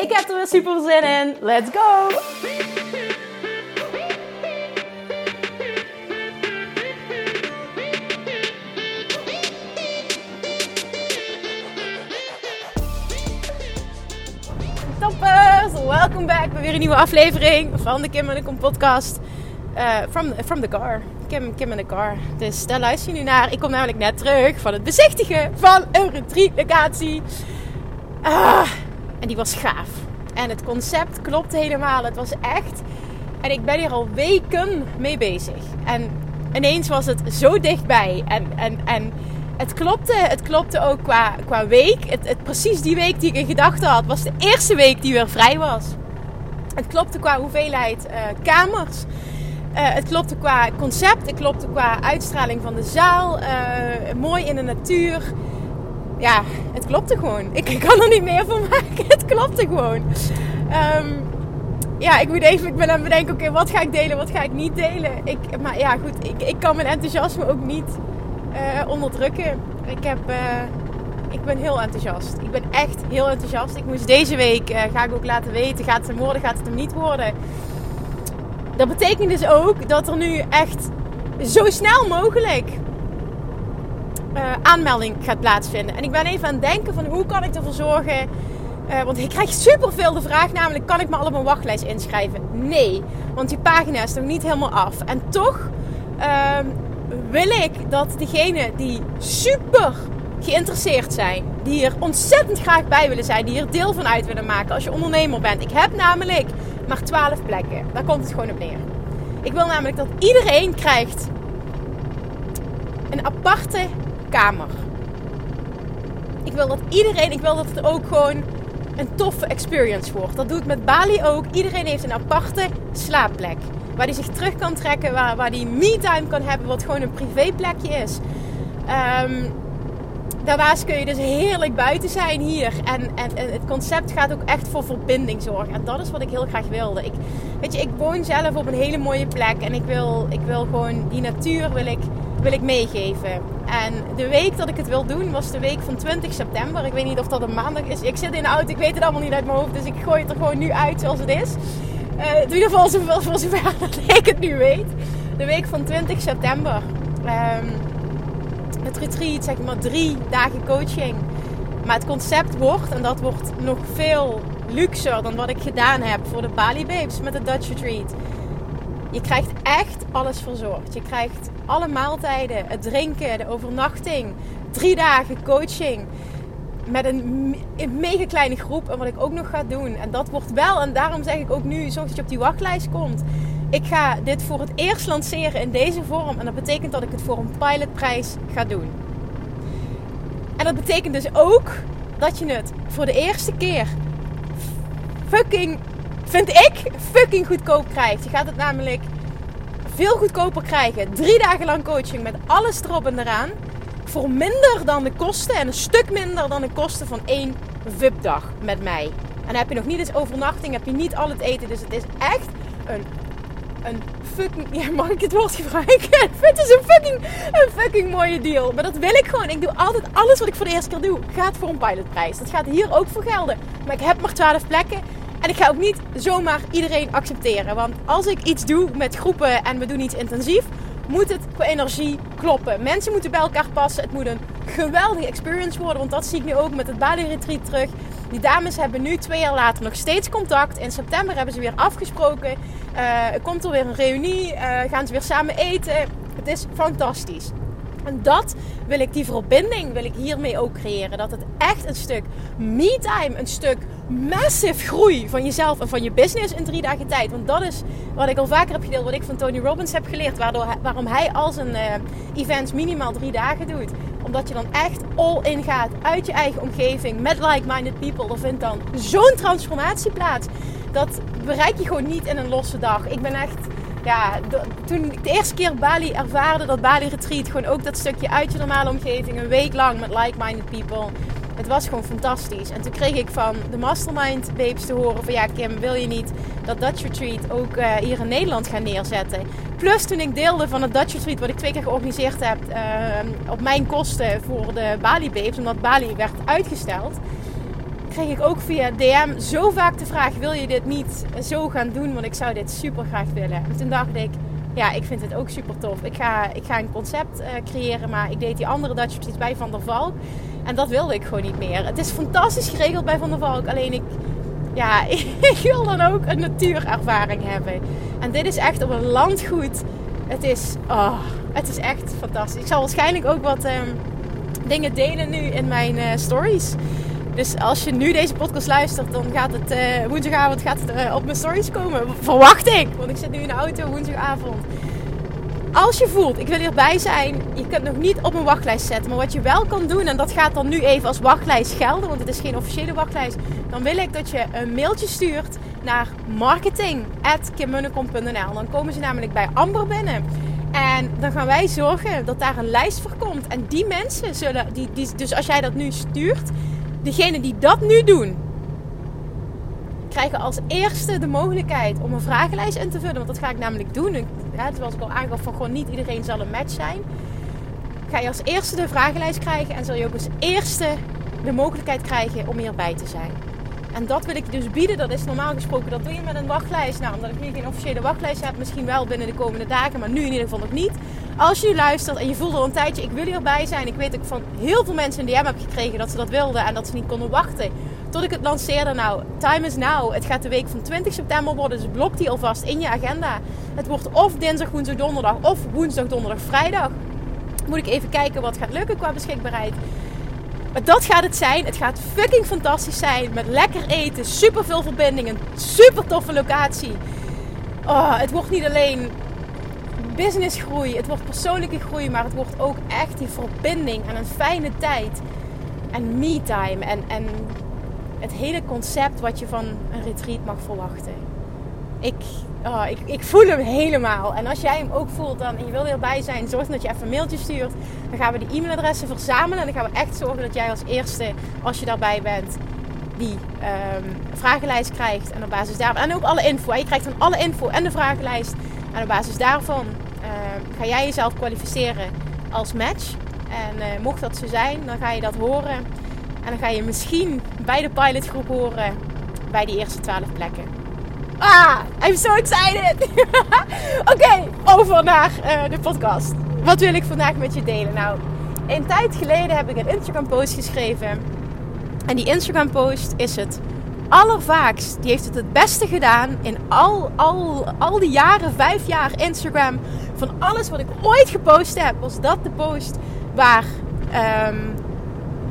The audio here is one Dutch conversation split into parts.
Ik heb er weer super zin in. Let's go! Toppers! Welkom back bij weer een nieuwe aflevering van de Kim en de Kom podcast. Uh, from, from the car. Kim, Kim in the car. Dus daar luister je nu naar. Ik kom namelijk net terug van het bezichtigen van een retreat locatie. Ah, en die was gaaf. En het concept klopt helemaal. Het was echt. En ik ben hier al weken mee bezig. En ineens was het zo dichtbij. En, en, en het klopte. Het klopte ook qua, qua week. Het, het, precies die week die ik in gedachten had, was de eerste week die weer vrij was. Het klopte qua hoeveelheid uh, kamers. Uh, het klopte qua concept, het klopte qua uitstraling van de zaal. Uh, mooi in de natuur. Ja, het klopte gewoon. Ik, kan er niet meer van maken. Het klopte gewoon. Um, ja, ik moet even, ik ben aan het bedenken, oké, wat ga ik delen, wat ga ik niet delen? Ik, maar ja, goed, ik, ik kan mijn enthousiasme ook niet uh, onderdrukken. Ik heb, ik ben heel enthousiast. Ik ben echt heel enthousiast. Ik moest deze week, ga ik ook laten weten, gaat het hem worden, gaat het hem niet worden? Dat betekent dus ook dat er nu echt zo snel mogelijk uh, aanmelding gaat plaatsvinden. En ik ben even aan het denken van hoe kan ik ervoor zorgen... Uh, want ik krijg superveel de vraag namelijk, kan ik me al op een wachtlijst inschrijven? Nee, want die pagina is nog niet helemaal af. En toch uh, wil ik dat diegenen die super geïnteresseerd zijn, die er ontzettend graag bij willen zijn, die er deel van uit willen maken als je ondernemer bent. Ik heb namelijk maar 12 plekken. Daar komt het gewoon op neer. Ik wil namelijk dat iedereen krijgt een aparte kamer. Ik wil dat iedereen, ik wil dat het ook gewoon een toffe experience wordt. Dat doe ik met Bali ook. Iedereen heeft een aparte slaapplek. Waar hij zich terug kan trekken, waar, waar hij me-time kan hebben, wat gewoon een privéplekje is. Um, Daarnaast kun je dus heerlijk buiten zijn hier. En, en, en, het concept gaat ook echt voor verbinding zorgen. En dat is wat ik heel graag wilde. Ik, weet je, ik woon zelf op een hele mooie plek. En ik wil, ik wil gewoon die natuur wil ik, wil ik meegeven. En de week dat ik het wil doen was de week van 20 september. Ik weet niet of dat een maandag is. Ik zit in de auto, ik weet het allemaal niet uit mijn hoofd. Dus ik gooi het er gewoon nu uit zoals het is. Uh, in ieder geval voor, voor zover ik het nu weet. De week van 20 september. Um, het retreat, zeg maar drie dagen coaching. Maar het concept wordt, en dat wordt nog veel luxer dan wat ik gedaan heb voor de Bali Babes met de Dutch Retreat. Je krijgt echt alles verzorgd. Je krijgt alle maaltijden, het drinken, de overnachting, drie dagen coaching. Met een, mega kleine groep. En wat ik ook nog ga doen. En dat wordt wel, en daarom zeg ik ook nu, zorg dat je op die wachtlijst komt ik ga dit voor het eerst lanceren in deze vorm. En dat betekent dat ik het voor een pilotprijs ga doen. En dat betekent dus ook dat je het voor de eerste keer fucking, vind ik, fucking goedkoop krijgt. Je gaat het namelijk veel goedkoper krijgen. Drie dagen lang coaching met alles erop en eraan. Voor minder dan de kosten en een stuk minder dan de kosten van één VIP-dag met mij. En dan heb je nog niet eens overnachting, heb je niet al het eten. Dus het is echt een een fucking... Ja, mag ik het woord gebruiken? Het is een fucking, een fucking mooie deal. Maar dat wil ik gewoon. Ik doe altijd alles wat ik voor de eerste keer doe. Gaat voor een pilotprijs. Dat gaat hier ook voor gelden. Maar ik heb maar 12 plekken. En ik ga ook niet zomaar iedereen accepteren. Want als ik iets doe met groepen en we doen iets intensief, moet het qua energie kloppen. Mensen moeten bij elkaar passen. Het moet een geweldige experience worden. Want dat zie ik nu ook met het Bali Retreat terug. Die dames hebben nu twee jaar later nog steeds contact. In september hebben ze weer afgesproken. Uh, komt er weer een reunie. Uh, gaan ze weer samen eten. Het is fantastisch. En dat wil ik, die verbinding wil ik hiermee ook creëren. Dat het echt een stuk me-time, een stuk massive groei van jezelf en van je business in drie dagen tijd. Want dat is wat ik al vaker heb gedeeld, wat ik van Tony Robbins heb geleerd. Waardoor, waarom hij al zijn uh, events minimaal drie dagen doet. Omdat je dan echt all in gaat uit je eigen omgeving met like-minded people. Er vindt dan zo'n transformatie plaats. Dat bereik je gewoon niet in een losse dag. Ik ben echt ja, toen ik de eerste keer Bali ervaarde, dat Bali Retreat, gewoon ook dat stukje uit je normale omgeving, een week lang met like-minded people. Het was gewoon fantastisch. En toen kreeg ik van de Mastermind babes te horen van ja Kim, wil je niet dat Dutch Retreat ook uh, hier in Nederland gaan neerzetten? Plus toen ik deelde van het Dutch Retreat, wat ik twee keer georganiseerd heb, uh, op mijn kosten voor de Bali babes, omdat Bali werd uitgesteld kreeg ik ook via DM zo vaak de vraag: wil je dit niet zo gaan doen? Want ik zou dit super graag willen. En toen dacht ik, ja, ik vind het ook super tof. Ik ga, ik ga een concept uh, creëren, maar ik deed die andere Dutch iets bij Van der Valk. En dat wilde ik gewoon niet meer. Het is fantastisch geregeld bij Van der Valk. Alleen ik, ja, ik wil dan ook een natuurervaring hebben. En dit is echt op een landgoed. Het is, oh, het is echt fantastisch. Ik zal waarschijnlijk ook wat um, dingen delen nu in mijn uh, stories. Dus als je nu deze podcast luistert, dan gaat het uh, woensdagavond gaat uh, op mijn stories komen. Verwacht ik. Want ik zit nu in de auto woensdagavond. Als je voelt, ik wil hierbij zijn, je kunt nog niet op een wachtlijst zetten. Maar wat je wel kan doen, en dat gaat dan nu even als wachtlijst gelden, want het is geen officiële wachtlijst. Dan wil ik dat je een mailtje stuurt naar marketing.kimmunnekom.nl. Dan komen ze namelijk bij Amber binnen. En dan gaan wij zorgen dat daar een lijst voor komt. En die mensen zullen, die, dus als jij dat nu stuurt, degenen die dat nu doen, krijgen als eerste de mogelijkheid om een vragenlijst in te vullen. Want dat ga ik namelijk doen. Ja, zoals ik al aangaf, van gewoon niet iedereen zal een match zijn. Ga je als eerste de vragenlijst krijgen en zal je ook als eerste de mogelijkheid krijgen om hierbij te zijn. En dat wil ik dus bieden. Dat is normaal gesproken, dat doe je met een wachtlijst. Nou, omdat ik nu geen officiële wachtlijst heb, misschien wel binnen de komende dagen, maar nu in ieder geval nog niet. Als je luistert en je voelt al een tijdje, ik wil hierbij zijn. Ik weet dat ik van heel veel mensen een DM heb gekregen dat ze dat wilden en dat ze niet konden wachten. Tot ik het lanceerde. Nou, time is now. Het gaat de week van 20 september worden, dus blok die alvast in je agenda. Het wordt of dinsdag, woensdag, donderdag of woensdag, donderdag, vrijdag. Moet ik even kijken wat gaat lukken qua beschikbaarheid. Maar dat gaat het zijn. Het gaat fucking fantastisch zijn. Met lekker eten, super veel verbindingen, super toffe locatie. Oh, het wordt niet alleen businessgroei, het wordt persoonlijke groei, maar het wordt ook echt die verbinding en een fijne tijd. En me-time en, en het hele concept wat je van een retreat mag verwachten. Ik, oh, ik, ik voel hem helemaal. En als jij hem ook voelt dan, en je wil erbij zijn, zorg dat je even een mailtje stuurt. Dan gaan we die e-mailadressen verzamelen. En dan gaan we echt zorgen dat jij als eerste, als je daarbij bent, die um, vragenlijst krijgt. En op basis daarvan. En ook alle info. Je krijgt dan alle info en de vragenlijst. En op basis daarvan uh, ga jij jezelf kwalificeren als match. En uh, mocht dat zo zijn, dan ga je dat horen. En dan ga je misschien bij de pilotgroep horen bij die eerste 12 plekken. Ah, I'm so excited! Oké, over naar uh, de podcast. Wat wil ik vandaag met je delen? Nou, een tijd geleden heb ik een Instagram post geschreven. En die Instagram post is het allervaakst, die heeft het het beste gedaan in al, al, al die jaren, vijf jaar Instagram. Van alles wat ik ooit gepost heb, was dat de post waar, um,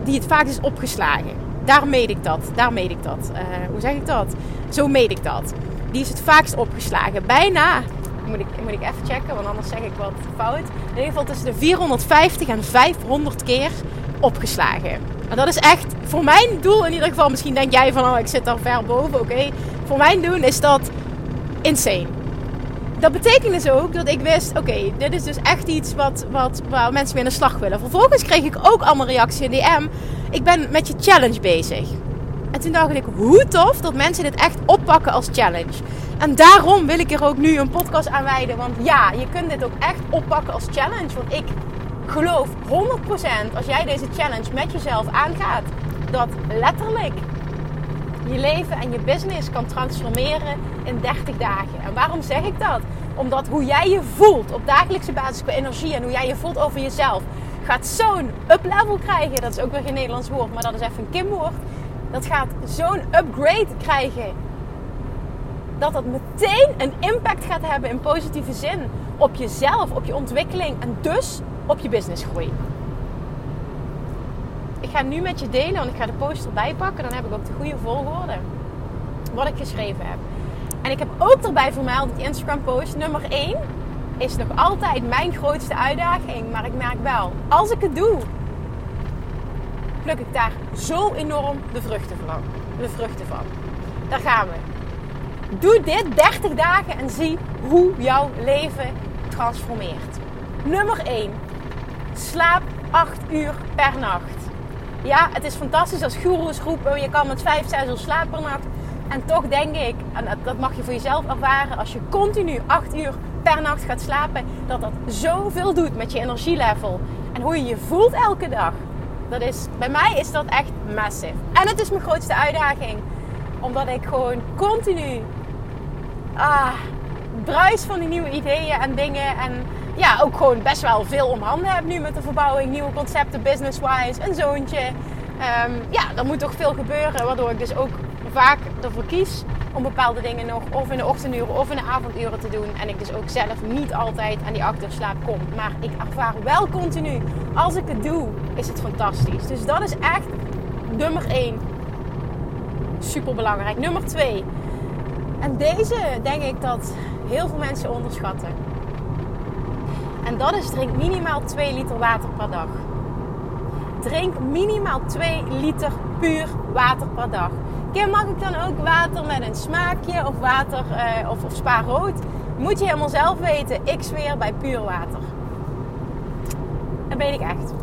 die het vaakst is opgeslagen. Daar meet ik dat. Daar meet ik dat. Uh, hoe zeg ik dat? Zo meet ik dat. Die is het vaakst opgeslagen. Bijna. Moet ik, moet ik even checken, want anders zeg ik wat fout. In ieder geval tussen de 450 en 500 keer opgeslagen. En dat is echt voor mijn doel in ieder geval. Misschien denk jij van, oh, ik zit daar ver boven. Oké, voor mijn doen is dat insane. Dat betekent dus ook dat ik wist, oké, dit is dus echt iets wat, wat, waar mensen mee aan de slag willen. Vervolgens kreeg ik ook allemaal reacties in DM. Ik ben met je challenge bezig. En toen dacht ik, hoe tof dat mensen dit echt oppakken als challenge. En daarom wil ik er ook nu een podcast aan wijden. Want ja, je kunt dit ook echt oppakken als challenge. Want ik geloof 100% als jij deze challenge met jezelf aangaat, dat letterlijk je leven en je business kan transformeren in 30 dagen. En waarom zeg ik dat? Omdat hoe jij je voelt op dagelijkse basis qua energie en hoe jij je voelt over jezelf, gaat zo'n up-level krijgen. Dat is ook weer geen Nederlands woord, maar dat is even een Kim-woord. Dat gaat zo'n upgrade krijgen. Dat dat meteen een impact gaat hebben in positieve zin op jezelf, op je ontwikkeling en dus op je business groei. Ik ga nu met je delen, want ik ga de post erbij pakken. Dan heb ik ook de goede volgorde. Wat ik geschreven heb. En ik heb ook erbij vermeld dat Instagram post nummer 1 is nog altijd mijn grootste uitdaging. Maar ik merk wel, als ik het doe, pluk ik daar zo enorm de vruchten van. De vruchten van. Daar gaan we. Doe dit 30 dagen en zie hoe jouw leven transformeert. Nummer 1. Slaap 8 uur per nacht. Ja, het is fantastisch als goeroes roepen, je kan met 5, 6 uur slapen per nacht. En toch denk ik, en dat mag je voor jezelf ervaren, als je continu 8 uur per nacht gaat slapen, dat dat zoveel doet met je energielevel. En hoe je je voelt elke dag. Dat is, bij mij is dat echt massive. En het is mijn grootste uitdaging. Omdat ik gewoon continu ah, bruis van die nieuwe ideeën en dingen. En ja, ook gewoon best wel veel om handen heb nu met de verbouwing. Nieuwe concepten, business-wise, een zoontje. Um, ja, er moet toch veel gebeuren. Waardoor ik dus ook vaak ervoor kies om bepaalde dingen nog of in de ochtenduren of in de avonduren te doen. En ik dus ook zelf niet altijd aan die achterslaap kom. Maar ik ervaar wel continu, als ik het doe, is het fantastisch. Dus dat is echt nummer 1. Super belangrijk. Nummer 2. En deze denk ik dat heel veel mensen onderschatten. En dat is drink minimaal 2 liter water per dag. Drink minimaal 2 liter puur water per dag. Kim, mag ik dan ook water met een smaakje of water uh, of, of spa rood? Moet je helemaal zelf weten. Ik zweer bij puur water. Dat weet ik echt.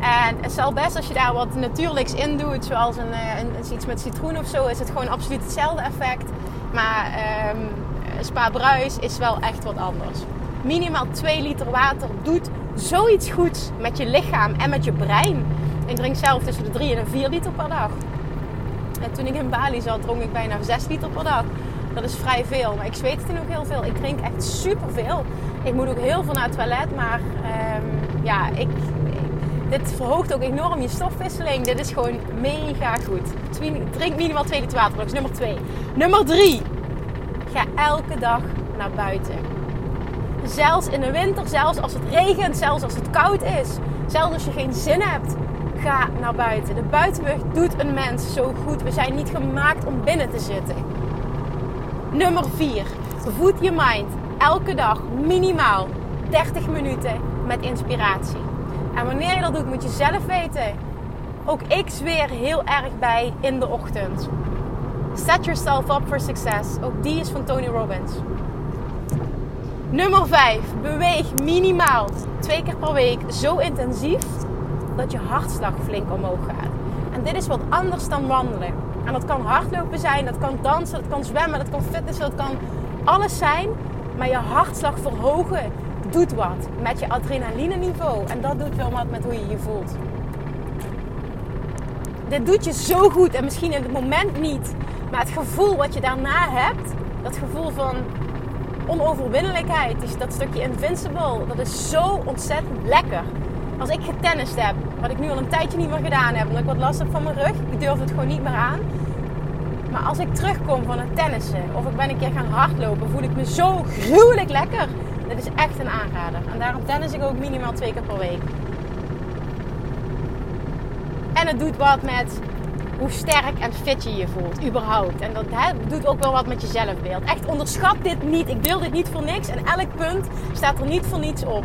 En het zal best als je daar wat natuurlijks in doet, zoals een, eh, een, iets met citroen of zo, is het gewoon absoluut hetzelfde effect. Maar um, spa bruis is wel echt wat anders. Minimaal 2 liter water doet zoiets goeds met je lichaam en met je brein. Ik drink zelf tussen de 3 en 4 liter per dag. En toen ik in Bali zat, dronk ik bijna 6 liter per dag. Dat is vrij veel, maar ik zweet toen ook heel veel. Ik drink echt super veel. Ik moet ook heel veel naar het toilet, maar um, ja, ik, dit verhoogt ook enorm je stofwisseling. Dit is gewoon mega goed. Drink minimaal 2 liter water, dat is nummer 2. Nummer 3. Ga elke dag naar buiten. Zelfs in de winter, zelfs als het regent, zelfs als het koud is. Zelfs als je geen zin hebt ga naar buiten. De buitenlucht doet een mens zo goed. We zijn niet gemaakt om binnen te zitten. Nummer 4. Voed je mind elke dag minimaal 30 minuten met inspiratie. En wanneer je dat doet, moet je zelf weten. Ook ik zweer heel erg bij in de ochtend. Set yourself up for success. Ook die is van Tony Robbins. Nummer 5. Beweeg minimaal twee keer per week zo intensief dat je hartslag flink omhoog gaat. En dit is wat anders dan wandelen. En dat kan hardlopen zijn, dat kan dansen, dat kan zwemmen, dat kan fitnessen, dat kan alles zijn. Maar je hartslag verhogen doet wat met je adrenaline niveau. En dat doet wel wat met hoe je je voelt. Dit doet je zo goed en misschien in het moment niet. Maar het gevoel wat je daarna hebt, dat gevoel van onoverwinnelijkheid, dat stukje invincible, dat is zo ontzettend lekker als ik getennist heb, wat ik nu al een tijdje niet meer gedaan heb, omdat ik wat last heb van mijn rug, ik durf het gewoon niet meer aan. Maar als ik terugkom van het tennissen of ik ben een keer gaan hardlopen, voel ik me zo gruwelijk lekker. Dat is echt een aanrader. En daarom tennis ik ook minimaal twee keer per week. En het doet wat met hoe sterk en fit je je voelt, überhaupt. En dat doet ook wel wat met je zelfbeeld. Echt onderschat dit niet. Ik deel dit niet voor niks. En elk punt staat er niet voor niets op.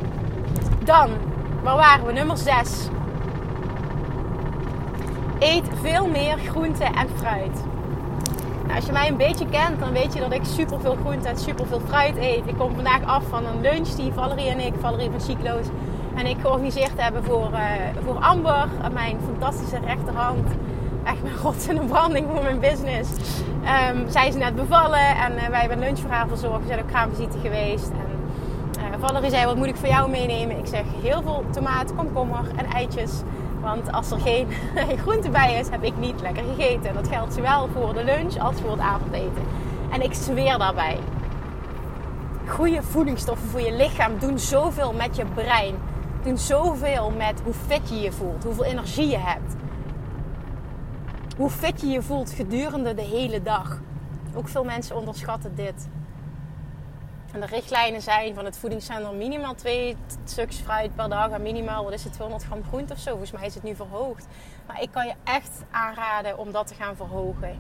Dan Waar waren we? Nummer 6. Eet veel meer groente en fruit. Nou, als je mij een beetje kent, dan weet je dat ik super veel groente en super veel fruit eet. Ik kom vandaag af van een lunch die Valerie en ik, Valerie van Cyclo's, en ik georganiseerd hebben voor, uh, voor Amber, mijn fantastische rechterhand. Echt mijn rots in de branding voor mijn business. Um, zij is net bevallen en uh, wij hebben lunch voor haar verzorgd. We zijn ook kraamvisite geweest. Valerie zei, wat moet ik voor jou meenemen? Ik zeg heel veel tomaat, komkommer en eitjes. Want als er geen groente bij is, heb ik niet lekker gegeten. Dat geldt zowel voor de lunch als voor het avondeten. En ik zweer daarbij. Goede voedingsstoffen voor je lichaam doen zoveel met je brein. Doen zoveel met hoe fit je je voelt, hoeveel energie je hebt. Hoe fit je je voelt gedurende de hele dag. Ook veel mensen onderschatten dit. En de richtlijnen zijn van het voedingscentrum minimaal twee stuks fruit per dag en minimaal, wat is het, 200 gram groente of zo. Volgens mij is het nu verhoogd. Maar ik kan je echt aanraden om dat te gaan verhogen.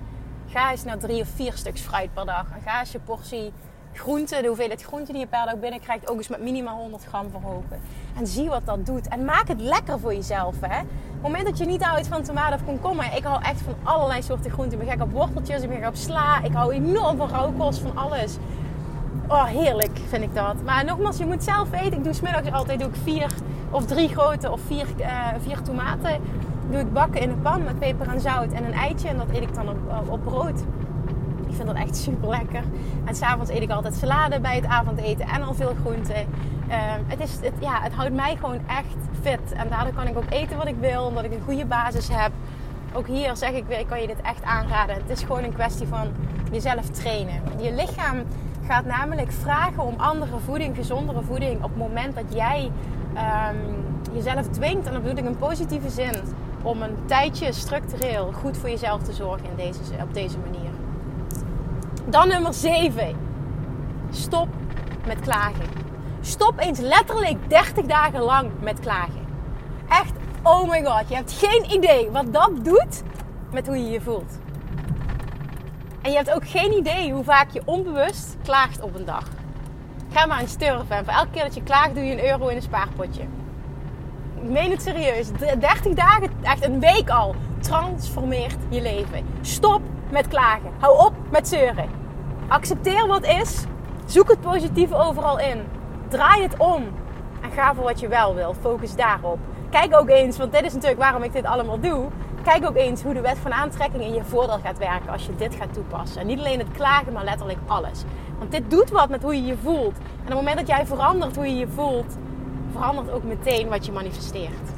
Ga eens naar drie of vier stuks fruit per dag. En ga eens je portie groente, de hoeveelheid groente die je per dag binnenkrijgt, ook eens met minimaal 100 gram verhogen. En zie wat dat doet. En maak het lekker voor jezelf. Hè? Op het moment dat je niet houdt van tomaten of komkommer, ik hou echt van allerlei soorten groenten. Ik ben gek op worteltjes, ik ben gek op sla, ik hou enorm van rauwkost, van alles. Oh, heerlijk vind ik dat. Maar nogmaals, je moet zelf weten. Ik doe smiddags altijd doe ik vier of drie grote of vier, uh, vier tomaten. Doe ik bakken in een pan met peper en zout en een eitje. En dat eet ik dan op, op brood. Ik vind dat echt super lekker. En s'avonds eet ik altijd salade bij het avondeten en al veel groenten. Uh, het, is, het, ja, het houdt mij gewoon echt fit. En daardoor kan ik ook eten wat ik wil, omdat ik een goede basis heb. Ook hier zeg ik weer, ik kan je dit echt aanraden. Het is gewoon een kwestie van jezelf trainen. Je lichaam gaat namelijk vragen om andere voeding, gezondere voeding, op het moment dat jij um, jezelf dwingt, en dat bedoel ik in positieve zin, om een tijdje structureel goed voor jezelf te zorgen in deze, op deze manier. Dan nummer 7. Stop met klagen. Stop eens letterlijk 30 dagen lang met klagen. Echt, oh my god, je hebt geen idee wat dat doet met hoe je je voelt. En je hebt ook geen idee hoe vaak je onbewust klaagt op een dag. Ga maar eens. En voor elke keer dat je klaagt, doe je een euro in een spaarpotje. Ik meen het serieus. 30 dagen, echt een week al, transformeert je leven. Stop met klagen. Hou op met zeuren. Accepteer wat is. Zoek het positieve overal in. Draai het om. En ga voor wat je wel wil. Focus daarop. Kijk ook eens, want dit is natuurlijk waarom ik dit allemaal doe kijk ook eens hoe de wet van aantrekking in je voordeel gaat werken als je dit gaat toepassen. En niet alleen het klagen, maar letterlijk alles. Want dit doet wat met hoe je je voelt. En op het moment dat jij verandert hoe je je voelt, verandert ook meteen wat je manifesteert.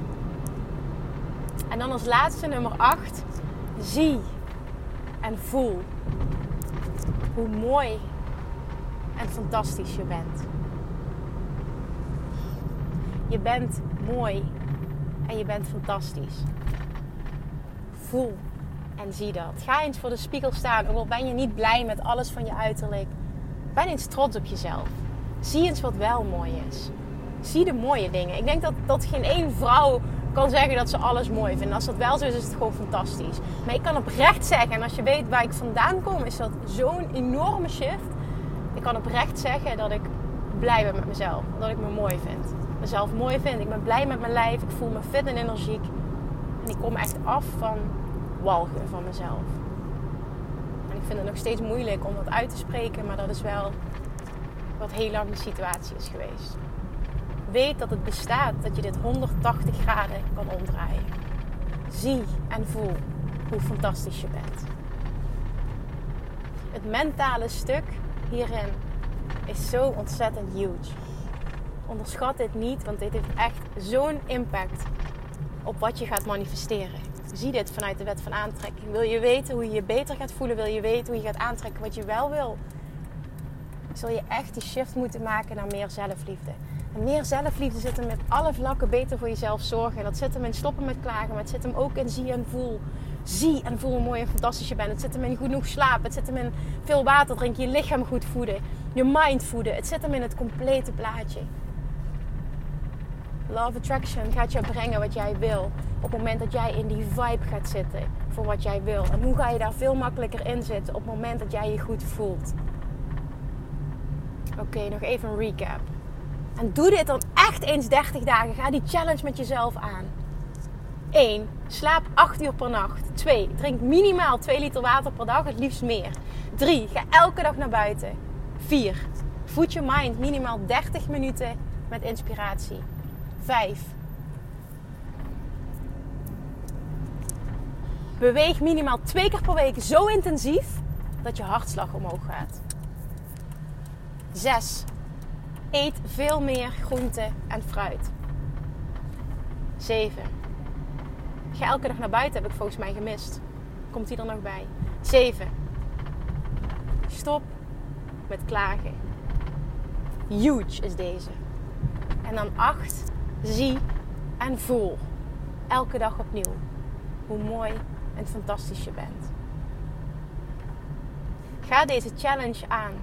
En dan als laatste nummer 8. Zie en voel hoe mooi en fantastisch je bent. Je bent mooi en je bent fantastisch voel en zie dat. Ga eens voor de spiegel staan, ook al ben je niet blij met alles van je uiterlijk. Ben eens trots op jezelf. Zie eens wat wel mooi is. Zie de mooie dingen. Ik denk dat, dat geen één vrouw kan zeggen dat ze alles mooi vindt. Als dat wel zo is, is het gewoon fantastisch. Maar ik kan oprecht zeggen, en als je weet waar ik vandaan kom, is dat zo'n enorme shift. Ik kan oprecht zeggen dat ik blij ben met mezelf. Dat ik me mooi vind. Mezelf mooi vind. Ik ben blij met mijn lijf. Ik voel me fit en energiek. En ik kom echt af van walgen van mezelf. En ik vind het nog steeds moeilijk om dat uit te spreken, maar dat is wel wat heel lang de situatie is geweest. Weet dat het bestaat, dat je dit 180 graden kan omdraaien. Zie en voel hoe fantastisch je bent. Het mentale stuk hierin is zo ontzettend huge. Onderschat dit niet, want dit heeft echt zo'n impact op wat je gaat manifesteren. Zie dit vanuit de wet van aantrekking. Wil je weten hoe je je beter gaat voelen? Wil je weten hoe je gaat aantrekken wat je wel wil? Zul je echt die shift moeten maken naar meer zelfliefde. En meer zelfliefde zit hem met alle vlakken beter voor jezelf zorgen. En dat zit hem in stoppen met klagen, maar het zit hem ook in zie en voel. Zie en voel hoe mooi en fantastisch je bent. Het zit hem in genoeg slapen. Het zit hem in veel water drinken, je lichaam goed voeden, je mind voeden. Het zit hem in het complete plaatje. Love Attraction gaat je brengen wat jij wil. Op het moment dat jij in die vibe gaat zitten voor wat jij wil. En hoe ga je daar veel makkelijker in zitten op het moment dat jij je goed voelt. Oké, nog even een recap. En doe dit dan echt eens 30 dagen. Ga die challenge met jezelf aan. 1. Slaap 8 uur per nacht. 2. Drink minimaal 2 liter water per dag, het liefst meer. 3. Ga elke dag naar buiten. 4. Voed je mind minimaal 30 minuten met inspiratie. 5. Beweeg minimaal twee keer per week zo intensief dat je hartslag omhoog gaat. 6. Eet veel meer groente en fruit. 7. Ga elke dag naar buiten, heb ik volgens mij gemist. Komt hij er nog bij? 7. Stop met klagen. Huge is deze. En dan 8 zie en voel elke dag opnieuw hoe mooi en fantastisch je bent. Ga deze challenge aan.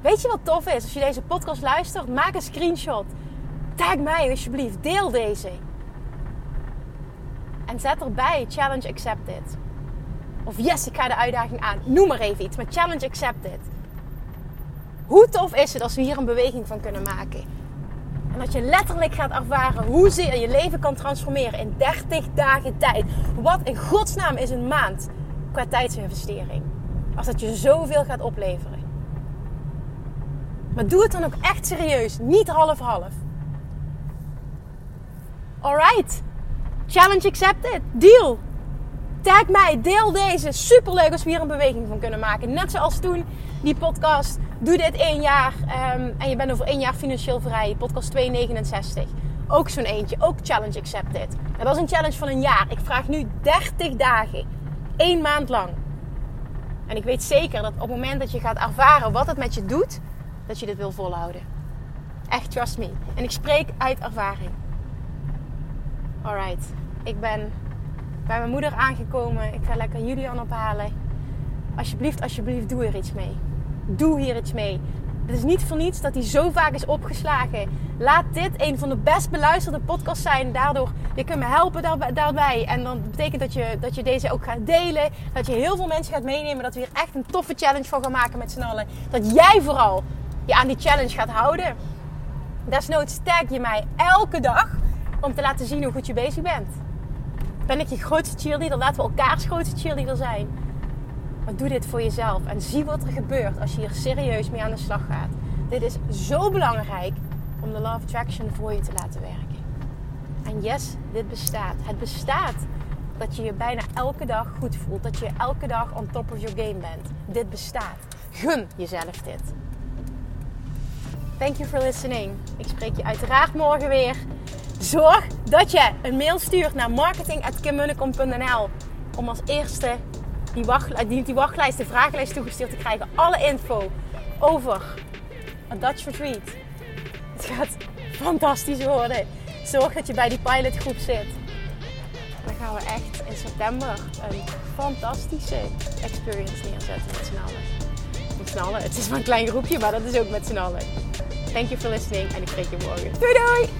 Weet je wat tof is? Als je deze podcast luistert, maak een screenshot. Tag mij alsjeblieft. Deel deze. En zet erbij challenge accepted. Of yes, ik ga de uitdaging aan. Noem maar even iets, maar challenge accepted. Hoe tof is het als we hier een beweging van kunnen maken? En dat je letterlijk gaat ervaren hoezeer je leven kan transformeren in 30 dagen tijd. Wat in godsnaam is een maand qua tijdsinvestering. Als dat je zoveel gaat opleveren. Maar doe het dan ook echt serieus, niet half-half. Alright. Challenge accepted. Deal. Tag mij, deel deze. Superleuk als we hier een beweging van kunnen maken. Net zoals toen die podcast. Doe dit één jaar um, en je bent over één jaar financieel vrij. Podcast 269. Ook zo'n eentje. Ook challenge accepted. Dat is een challenge van een jaar. Ik vraag nu 30 dagen. één maand lang. En ik weet zeker dat op het moment dat je gaat ervaren wat het met je doet, dat je dit wil volhouden. Echt, trust me. En ik spreek uit ervaring. Alright. Ik ben bij mijn moeder aangekomen. Ik ga lekker Julian ophalen. Alsjeblieft, alsjeblieft, doe er iets mee. Doe hier iets mee. Het is niet voor niets dat hij zo vaak is opgeslagen. Laat dit een van de best beluisterde podcasts zijn. Daardoor, je kunt me helpen daarbij. En dan betekent dat je, dat je deze ook gaat delen. Dat je heel veel mensen gaat meenemen. Dat we hier echt een toffe challenge van gaan maken met z'n allen. Dat jij vooral je aan die challenge gaat houden. Desnoods tag je mij elke dag om te laten zien hoe goed je bezig bent. Ben ik je grootste cheerleader? Laten we elkaars grootste cheerleader zijn. Maar doe dit voor jezelf en zie wat er gebeurt als je hier serieus mee aan de slag gaat. Dit is zo belangrijk om de Law of Attraction voor je te laten werken. En yes, dit bestaat. Het bestaat dat je je bijna elke dag goed voelt. Dat je elke dag on top of your game bent. Dit bestaat. Gun jezelf dit. Thank you for listening. Ik spreek je uiteraard morgen weer. Zorg dat je een mail stuurt naar marketing.kimmunnekom.nl om als eerste die, wachtlijst, die, die wachtlijst, de vragenlijst toegestuurd te krijgen. Alle info over een Dutch Retreat. Het gaat fantastisch worden. Zorg dat je bij die pilotgroep zit. Dan gaan we echt in september een fantastische experience neerzetten met z'n allen. Met z'n allen. Het is maar een klein groepje, maar dat is ook met z'n allen. Thank you for listening en ik spreek je morgen. Doei doei!